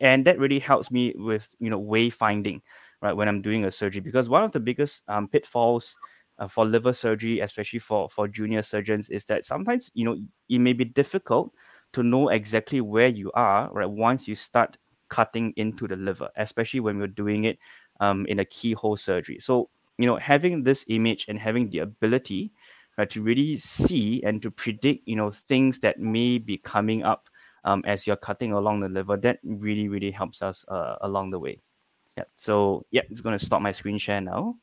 and that really helps me with you know wayfinding, right, when I'm doing a surgery. Because one of the biggest um, pitfalls uh, for liver surgery, especially for for junior surgeons, is that sometimes you know it may be difficult to know exactly where you are, right, once you start cutting into the liver, especially when we're doing it um, in a keyhole surgery. So you know having this image and having the ability right, to really see and to predict, you know, things that may be coming up um, as you're cutting along the liver. That really, really helps us uh, along the way. Yeah. So yeah, it's going to stop my screen share now.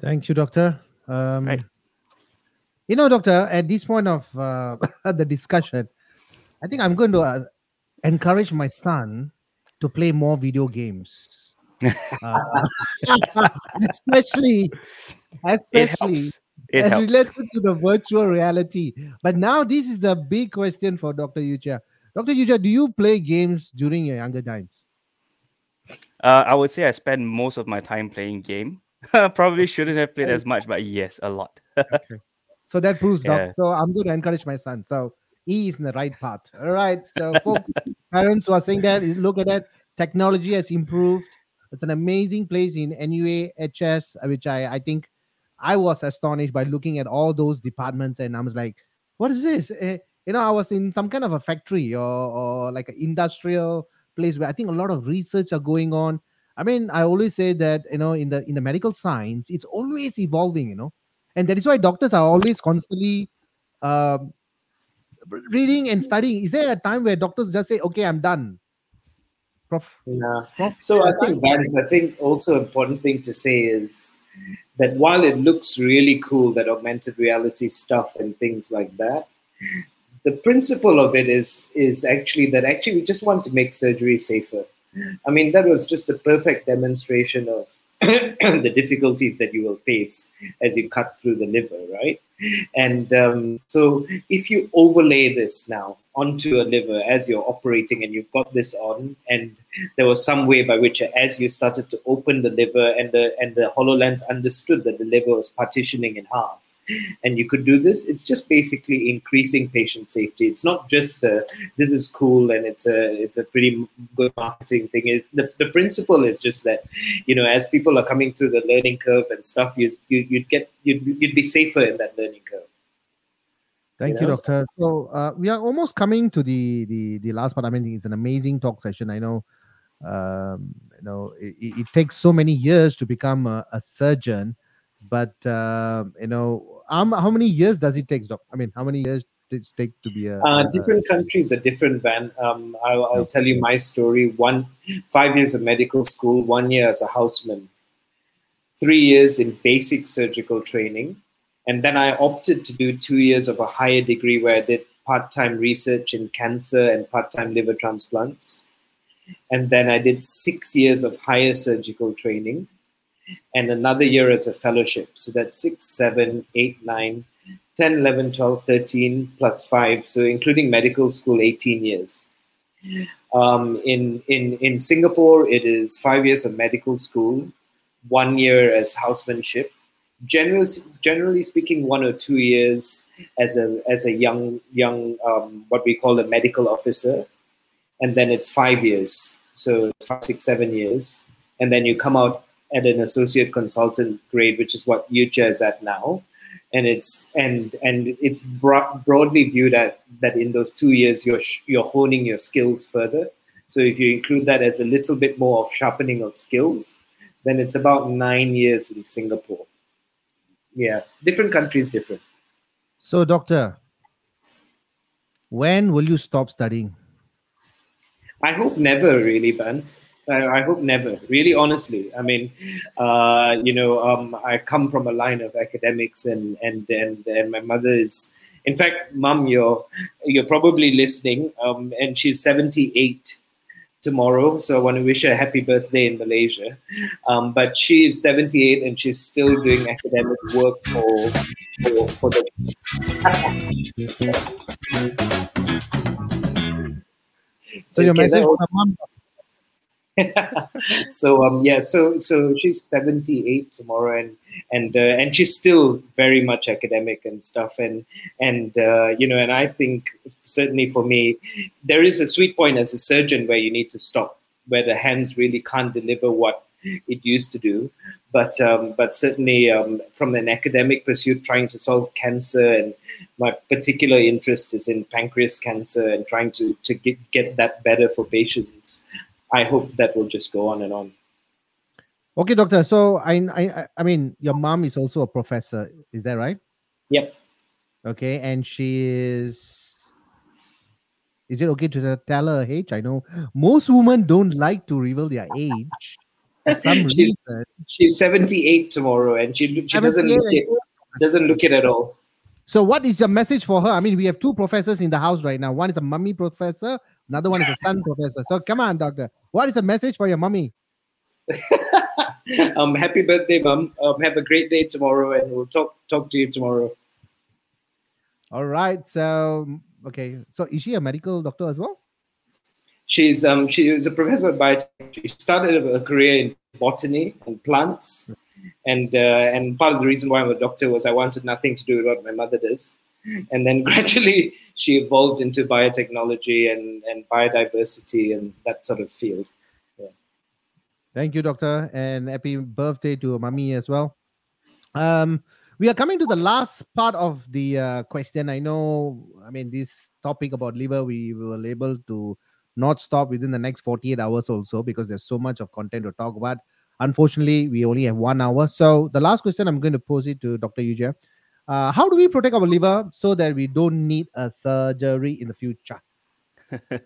Thank you, doctor. Um, right. You know, doctor, at this point of uh, the discussion, I think I'm going to uh, encourage my son to play more video games. uh, especially, especially it and helps. related to the virtual reality. But now this is the big question for Dr. Yujia. Dr. Yujia, do you play games during your younger times? Uh, I would say I spend most of my time playing game. Probably shouldn't have played as much, but yes, a lot. okay. So that proves, Yeah. doc. So I'm going to encourage my son. So he is in the right path. All right. So folks, parents who are saying that, look at that. Technology has improved. It's an amazing place in NUA HS, which I, I think I was astonished by looking at all those departments, and I was like, "What is this?" Eh, you know, I was in some kind of a factory or, or like an industrial place where I think a lot of research are going on. I mean, I always say that you know, in the in the medical science, it's always evolving. You know, and that is why doctors are always constantly um, reading and studying. Is there a time where doctors just say, "Okay, I'm done"? Prof. Yeah. Prof. So I think that is, I think also important thing to say is that while it looks really cool, that augmented reality stuff and things like that, the principle of it is is actually that actually we just want to make surgery safer. I mean, that was just a perfect demonstration of the difficulties that you will face as you cut through the liver, right? And um, so, if you overlay this now onto a liver as you're operating and you've got this on, and there was some way by which, as you started to open the liver and the and the Hololens understood that the liver was partitioning in half, and you could do this. It's just basically increasing patient safety. It's not just a, this is cool and it's a it's a pretty good marketing thing. It, the, the principle is just that you know as people are coming through the learning curve and stuff you, you you'd get you'd, you'd be safer in that learning curve Thank you, you know? doctor. So uh, we are almost coming to the the the last part. I mean, it's an amazing talk session. I know, um, you know, it, it takes so many years to become a, a surgeon, but uh, you know, um, how many years does it take, doc? I mean, how many years did it take to be a? Uh, different countries are different, Van. Um, I'll, I'll tell you my story. One, five years of medical school, one year as a houseman, three years in basic surgical training, and then I opted to do two years of a higher degree where I did part-time research in cancer and part-time liver transplants. And then I did six years of higher surgical training and another year as a fellowship. So that's six, seven, eight, nine, 10, 11, 12, 13, plus five. So including medical school, 18 years. Um, in, in, in Singapore, it is five years of medical school, one year as housemanship. Generally, generally speaking, one or two years as a as a young young um, what we call a medical officer, and then it's five years, so five, six, seven years, and then you come out at an associate consultant grade, which is what Yujia is at now. And it's and and it's bro- broadly viewed at that in those two years you're you're honing your skills further. So if you include that as a little bit more of sharpening of skills, then it's about nine years in Singapore. Yeah, different countries different. So, doctor, when will you stop studying? I hope never, really, Bant. I, I, hope never. Really, honestly, I mean, uh, you know, um, I come from a line of academics, and and and, and my mother is, in fact, mom, you're you're probably listening, um, and she's seventy eight tomorrow, so I want to wish her a happy birthday in Malaysia. Um, but she is seventy eight, and she's still doing academic work for for, for the. so your message to mom so um yeah so so she's 78 tomorrow and and uh, and she's still very much academic and stuff. And and uh, you know and i think certainly for me there is a sweet point as a surgeon where you need to stop where the hands really can't deliver what it used to do. But um, but certainly um, from an academic pursuit trying to solve cancer and my particular interest is in pancreas cancer and trying to to get, get that better for patients I hope that will just go on and on. Okay, doctor. So I, I, I mean, your mom is also a professor. Is that right? Yep. Okay, and she is. Is it okay to tell her age? I know most women don't like to reveal their age. For some she's, reason, she's seventy-eight tomorrow, and she she doesn't look it, doesn't look it at all. So, what is your message for her? I mean, we have two professors in the house right now. One is a mummy professor, another one is a son professor. So, come on, doctor. What is the message for your mummy? um, happy birthday, mum. Um, have a great day tomorrow, and we'll talk talk to you tomorrow. All right. So, okay. So, is she a medical doctor as well? She's um she is a professor biotech. She started a career in botany and plants and uh, and part of the reason why I'm a doctor was I wanted nothing to do with what my mother does, and then gradually she evolved into biotechnology and and biodiversity and that sort of field. Yeah. Thank you, doctor, and happy birthday to mommy as well. Um, we are coming to the last part of the uh, question. I know, I mean, this topic about liver, we were able to not stop within the next 48 hours also because there's so much of content to talk about. Unfortunately, we only have one hour. So the last question I'm going to pose it to Dr. Yujia. Uh, how do we protect our liver so that we don't need a surgery in the future?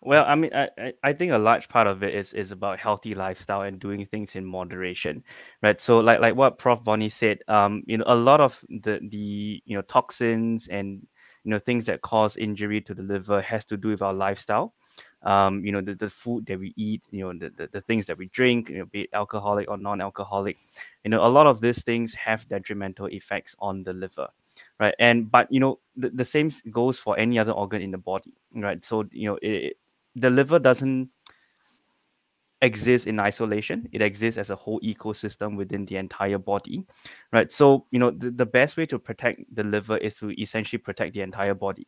well, I mean, I, I think a large part of it is is about healthy lifestyle and doing things in moderation, right? So, like like what Prof. Bonney said, um, you know, a lot of the the you know toxins and you know things that cause injury to the liver has to do with our lifestyle um, you know the, the food that we eat you know the, the, the things that we drink you know be it alcoholic or non-alcoholic you know a lot of these things have detrimental effects on the liver right? And but you know the, the same goes for any other organ in the body right? So you know it, the liver doesn't exist in isolation. It exists as a whole ecosystem within the entire body right? So you know the, the best way to protect the liver is to essentially protect the entire body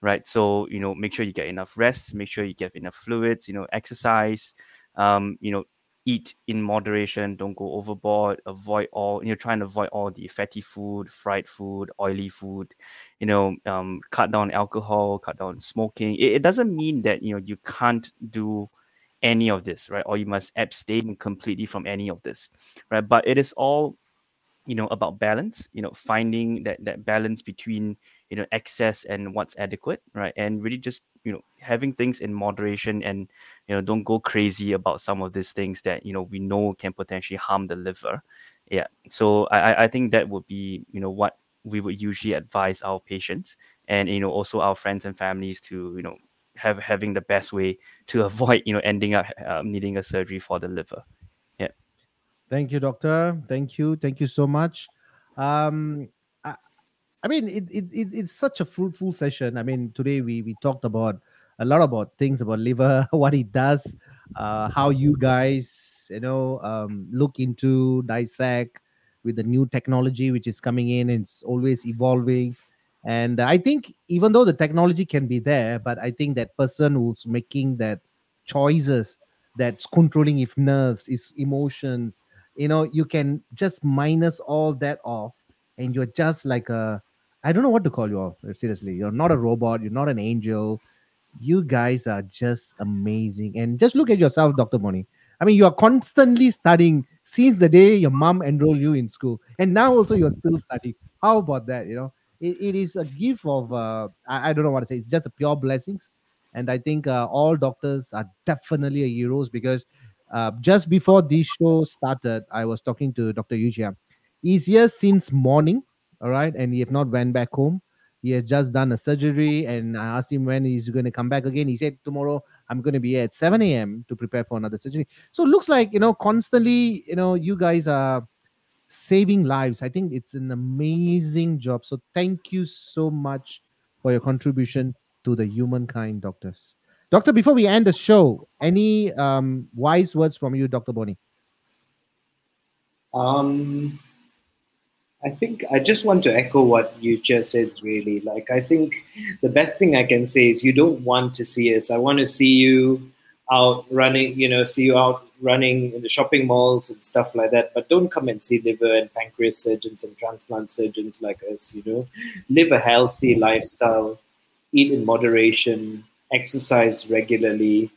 right? So you know make sure you get enough rest make sure you get enough fluids you know exercise um you know eat in moderation don't go overboard avoid all you know trying to avoid all the fatty food fried food oily food you know um cut down alcohol cut down smoking. It, it doesn't mean that you know you can't do any of this right? Or you must abstain completely from any of this right? But it is all you know about balance you know finding that that balance between you know excess and what's adequate right and really just you know having things in moderation and you know don't go crazy about some of these things that you know we know can potentially harm the liver yeah so i i think that would be you know what we would usually advise our patients and you know also our friends and families to you know have having the best way to avoid you know ending up um, needing a surgery for the liver Yeah. Thank you, doctor. Thank you. Thank you so much. Um, I, mean, it, it, it, it's such a fruitful session. I mean, today we, we talked about a lot about things about liver, what it does, uh, how you guys, you know, um, look into dissect with the new technology which is coming in. and It's always evolving. And I think even though the technology can be there, but I think that person who's making that choices that's controlling if nerves, is emotions, you know you can just minus all that off and you're just like a i don't know what to call you all seriously. You're not a robot. You're not an angel. You guys are just amazing. And just look at yourself dr Bonney i mean you are constantly studying since the day your mom enrolled you in school. And now also you're still studying. How about that you know? It, it is a gift of uh, I, I don't know what to say. It's just a pure blessings. And i think uh, all doctors are definitely heroes because uh, just before this show started, I was talking to Dr. Yujia. He's here since morning, all right, and he have not went back home. He has just done a surgery, and I asked him when he's going to come back again. He said tomorrow I'm going to be at 7 a.m. to prepare for another surgery. So it looks like you know constantly, you know, you guys are saving lives. I think it's an amazing job. So thank you so much for your contribution to the humankind, doctors. Doctor, before we end the show, any um, wise words from you, Dr. Bonney? Um, I think I just want to echo what you just says. Really, like I think the best thing I can say is you don't want to see us. I want to see you out running. You know, see you out running in the shopping malls and stuff like that. But don't come and see liver and pancreas surgeons and transplant surgeons like us. You know, live a healthy lifestyle, eat in moderation, exercise regularly.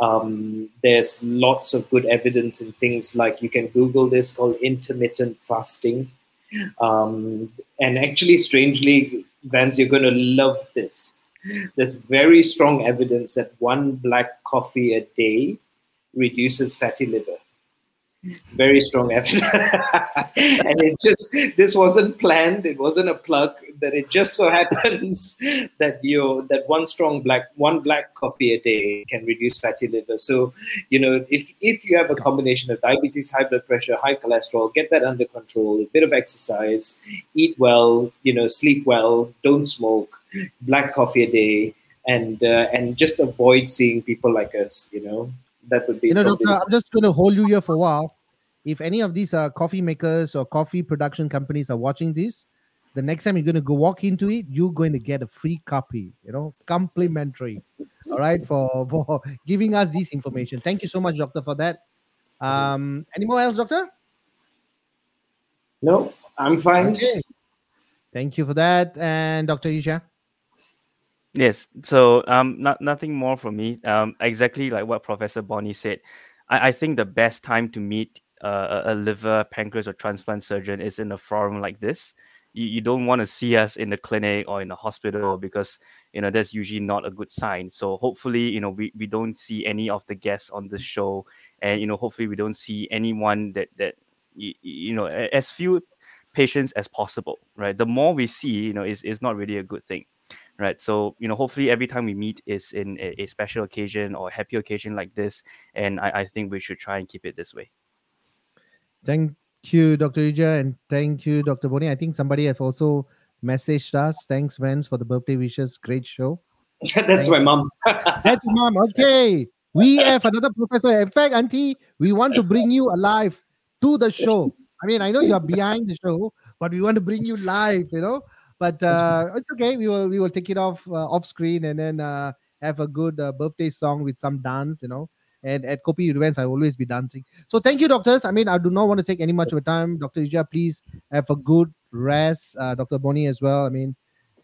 Um, there's lots of good evidence in things like you can Google this called intermittent fasting. Um, and actually, strangely, Vance, you're going to love this. There's very strong evidence that one black coffee a day reduces fatty liver very strong evidence and it just this wasn't planned. It wasn't a plug. That it just so happens that you that one strong black one black coffee a day can reduce fatty liver. So you know if if you have a combination of diabetes high blood pressure high cholesterol get that under control a bit of exercise eat well you know sleep well don't smoke black coffee a day and uh, and just avoid seeing people like us you know that would be. You know, doctor, I'm just going to hold you here for a while. If any of these uh, coffee makers or coffee production companies are watching this, the next time you're going to go walk into it, you're going to get a free copy. You know, complimentary. all right, for for giving us this information. Thank you so much, doctor, for that. Um, any more else, doctor? No, I'm fine. Okay. Thank you for that, and Dr. Yujia. Yes. So um, not nothing more from me. Um, exactly like what Professor Bonney said. I, I think the best time to meet uh, a liver, pancreas, or transplant surgeon is in a forum like this. You, you don't want to see us in the clinic or in the hospital because you know that's usually not a good sign. So hopefully, you know, we, we don't see any of the guests on the show, and you know, hopefully, we don't see anyone that that you, you know as few patients as possible. Right. The more we see, you know, is is not really a good thing right? So you know, hopefully every time we meet is in a, a special occasion or a happy occasion like this, and I, I think we should try and keep it this way. Thank you, Dr. Yujia, and thank you, Dr. Bonney. I think somebody have also messaged us. Thanks, Vance, for the birthday wishes. Great show. That's my mom. That's mom. Okay. We have another professor. In fact, Auntie, we want to bring you alive to the show. I mean, I know you are behind the show, but we want to bring you live, you know. But uh, it's okay. We will we will take it off uh, off screen and then uh, have a good uh, birthday song with some dance, you know. And at Kopi events, I will always be dancing. So thank you, doctors. I mean, I do not want to take any much of your time. Dr. Yujia, please have a good rest. Uh, Dr. Bonney as well. I mean,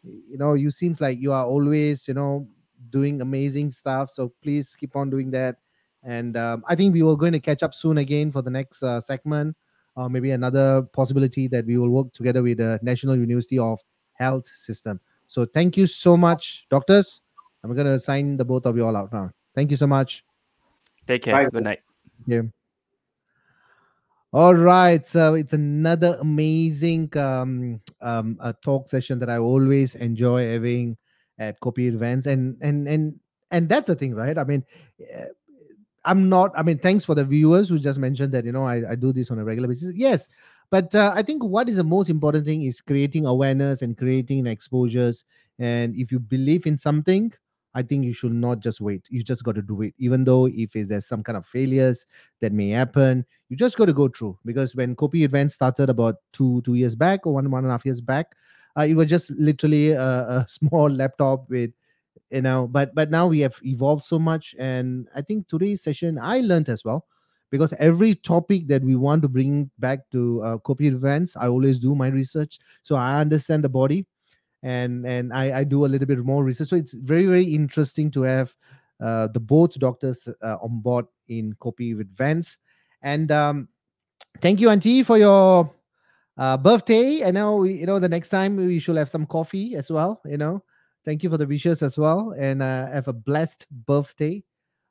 you know, you seems like you are always, you know, doing amazing stuff. So please keep on doing that. And um, I think we will going to catch up soon again for the next uh, segment, or maybe another possibility that we will work together with the National University of Health System. So thank you so much, doctors. I'm going to sign the both of you all out now. Thank you so much. Take care. Bye. Good night. Yeah. All right, so it's another amazing um, um, a talk session that I always enjoy having at Kopi events, and and and and that's the thing, right? I mean, eh, I'm not. I mean, thanks for the viewers who just mentioned that you know I, I do this on a regular basis. Yes, but uh, I think what is the most important thing is creating awareness and creating exposures. And if you believe in something, I think you should not just wait. You just got to do it, even though if there's some kind of failures that may happen, you just got to go through. Because when Kopi event started about two two years back or one one and a half years back, uh, it was just literally a, a small laptop with you know. But but now we have evolved so much, and I think today's session I learned as well. Because every topic that we want to bring back to uh, Kopi events, I always do my research, so I understand the body and and I, I do a little bit more research. So it's very very interesting to have uh, the both doctors uh, on board in Kopi with Vance. And um, thank you, Auntie, for your uh, birthday. I know we, you know the next time we should have some coffee as well. You know, thank you for the wishes as well, and uh, have a blessed birthday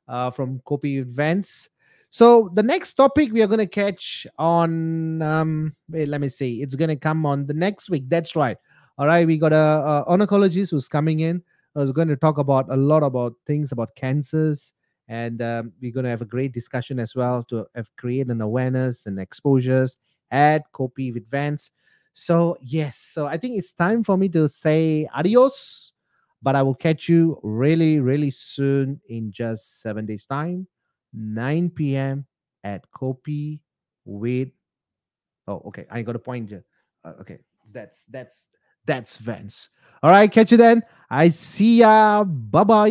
uh, from Kopi with Vance. So the next topic we are going to catch on, um, wait, let me see. It's going to come on the next week. That's right all right, we got a, a oncologist who's coming in. Who's going to talk about a lot about things about cancers, and um, we're going to have a great discussion as well to have create an awareness and exposures at Kopi with Vance. So yes, so I think it's time for me to say adios, but I will catch you really, really soon in just seven days' time, 9 p.m. at Kopi with. Oh, okay. I got a point. Uh, okay, that's that's that's Vance. All right, catch you then. I see ya. Bye bye.